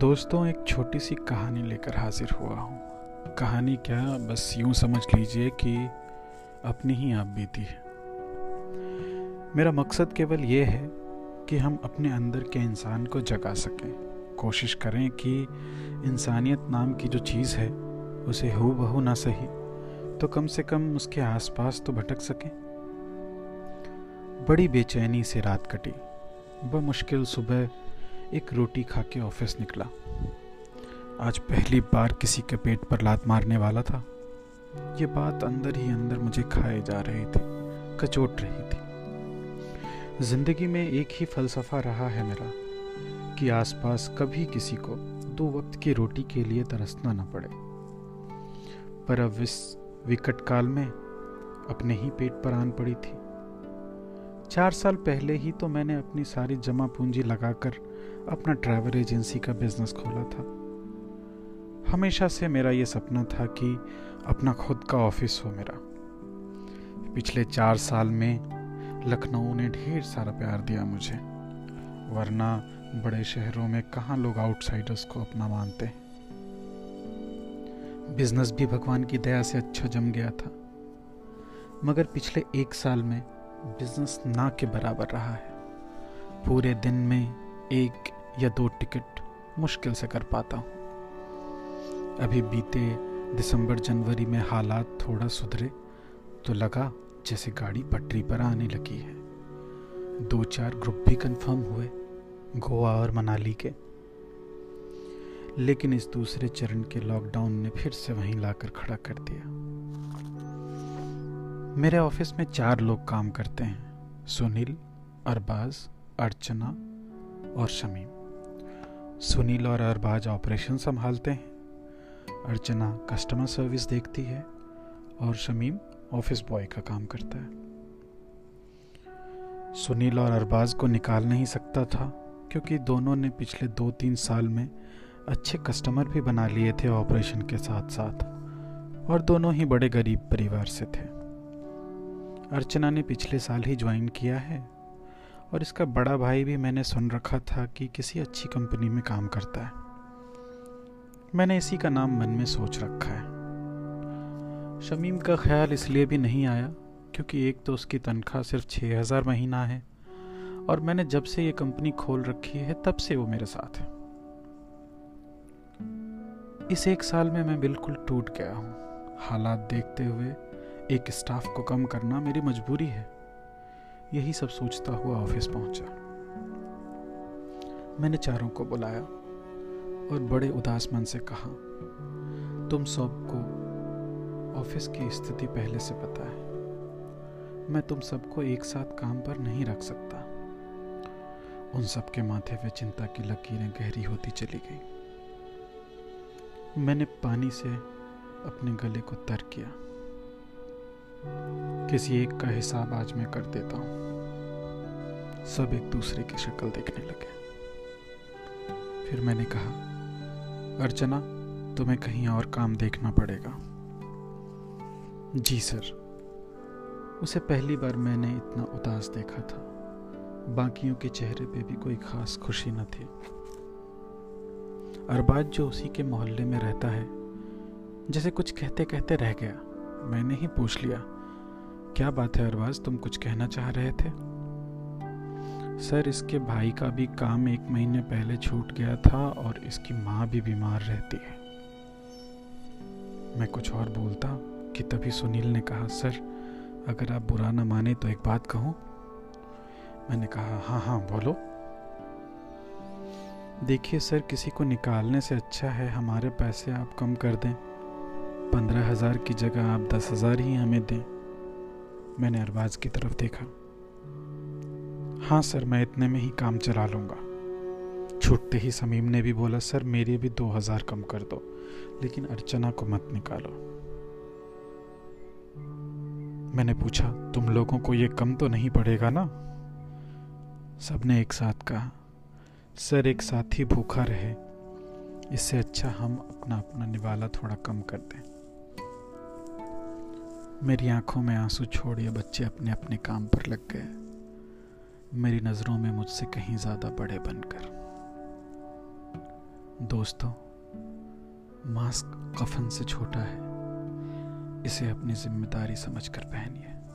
दोस्तों, एक छोटी सी कहानी लेकर हाजिर हुआ हूँ। कहानी क्या, बस यूँ समझ लीजिए कि अपनी ही आप बीती है। मेरा मकसद केवल ये है कि हम अपने अंदर के इंसान को जगा सकें। कोशिश करें कि इंसानियत नाम की जो चीज़ है, उसे हो बहू ना सही तो कम से कम उसके आसपास तो भटक सकें। बड़ी बेचैनी से रात कटी। मुश्किल सुबह एक रोटी खा के ऑफ़िस निकला। आज पहली बार किसी के पेट पर लात मारने वाला था। ये बात अंदर ही अंदर मुझे खाए जा रही थी, कचोट रही थी। ज़िंदगी में एक ही फलसफा रहा है मेरा, कि आसपास कभी किसी को दो वक्त की रोटी के लिए तरसना न पड़े। पर अब इस विकट काल में अपने ही पेट पर आन पड़ी थी। चार साल पहले ही तो मैंने अपनी सारी जमा पूंजी लगाकर अपना ट्रैवल एजेंसी का बिज़नेस खोला था। हमेशा से मेरा ये सपना था कि अपना खुद का ऑफ़िस हो मेरा। पिछले चार साल में लखनऊ ने ढेर सारा प्यार दिया मुझे, वरना बड़े शहरों में कहाँ लोग आउटसाइडर्स को अपना मानते? बिज़नेस भी भगवान की दया से अच्छा जम गया था। मगर पिछले एक साल में बिज़नेस ना के बराबर रहा है। पूरे दिन में एक या दो टिकट मुश्किल से कर पाता हूँ। अभी बीते दिसंबर जनवरी में हालात थोड़ा सुधरे तो लगा जैसे गाड़ी पटरी पर आने लगी है। दो चार ग्रुप भी कंफर्म हुए, गोवा और मनाली के। लेकिन इस दूसरे चरण के लॉकडाउन ने फिर से वहीं लाकर खड़ा कर दिया। मेरे ऑफ़िस में चार लोग काम करते हैं, सुनील, अरबाज, अर्चना और शमीम। सुनील और अरबाज ऑपरेशन संभालते हैं। अर्चना कस्टमर सर्विस देखती है और शमीम ऑफ़िस बॉय का काम करता है। सुनील और अरबाज को निकाल नहीं सकता था, क्योंकि दोनों ने पिछले दो तीन साल में अच्छे कस्टमर भी बना लिए थे ऑपरेशन के साथ साथ और दोनों ही बड़े गरीब परिवार से थे। अर्चना ने पिछले साल ही ज्वाइन किया है और इसका बड़ा भाई भी मैंने सुन रखा था कि किसी अच्छी कंपनी में काम करता है। मैंने इसी का नाम मन में सोच रखा है। शमीम का ख्याल इसलिए भी नहीं आया क्योंकि एक तो उसकी तनख्वाह सिर्फ़ छः हज़ार महीना है और मैंने जब से ये कंपनी खोल रखी है, तब से वो मेरे साथ है। इस एक साल में मैं बिल्कुल टूट गया हूँ। हालात देखते हुए एक स्टाफ को कम करना मेरी मजबूरी है। यही सब सोचता हुआ ऑफ़िस पहुँचा। मैंने चारों को बुलाया और बड़े उदास मन से कहा, तुम सबको ऑफ़िस की स्थिति पहले से पता है। मैं तुम सबको एक साथ काम पर नहीं रख सकता। उन सबके माथे पे चिंता की लकीरें गहरी होती चली गई। मैंने पानी से अपने गले को तर किया। किसी एक का हिसाब आज मैं कर देता हूँ। सब एक दूसरे की शक्ल देखने लगे। फिर मैंने कहा, अर्चना, तुम्हें कहीं और काम देखना पड़ेगा। जी सर, उसे पहली बार मैंने इतना उदास देखा था। बाकियों के चेहरे पे भी कोई खास खुशी न थी। अरबाज जो उसी के मोहल्ले में रहता है, जैसे कुछ कहते कहते रह गया, मैंने ही पूछ लिया। क्या बात है अरबाज तुम कुछ कहना चाह रहे थे? सर, इसके भाई का भी काम एक महीने पहले छूट गया था और इसकी माँ भी बीमार रहती है। मैं कुछ और बोलता कि तभी सुनील ने कहा, सर, अगर आप बुरा ना माने तो एक बात कहूँ? मैंने कहा हाँ हाँ बोलो। देखिए सर, किसी को निकालने से अच्छा है हमारे पैसे आप कम कर दें। पंद्रह हज़ार की जगह आप दस हज़ार ही हमें दें। मैंने अरबाज की तरफ़ देखा। हाँ सर, मैं इतने में ही काम चला लूँगा। छूटते ही समीम ने भी बोला, सर, मेरे भी दो हज़ार कम कर दो, लेकिन अर्चना को मत निकालो। मैंने पूछा, तुम लोगों को ये कम तो नहीं पड़ेगा ना? सबने एक साथ कहा, सर, एक साथ ही भूखा रहे। इससे अच्छा हम अपना अपना निवाला थोड़ा कम कर दें। मेरी आँखों में आँसू छोड़िए बच्चे अपने अपने काम पर लग गए। मेरी नज़रों में मुझसे कहीं ज़्यादा बड़े बनकर। दोस्तों, मास्क कफन से छोटा है। इसे अपनी ज़िम्मेदारी समझकर पहनिए।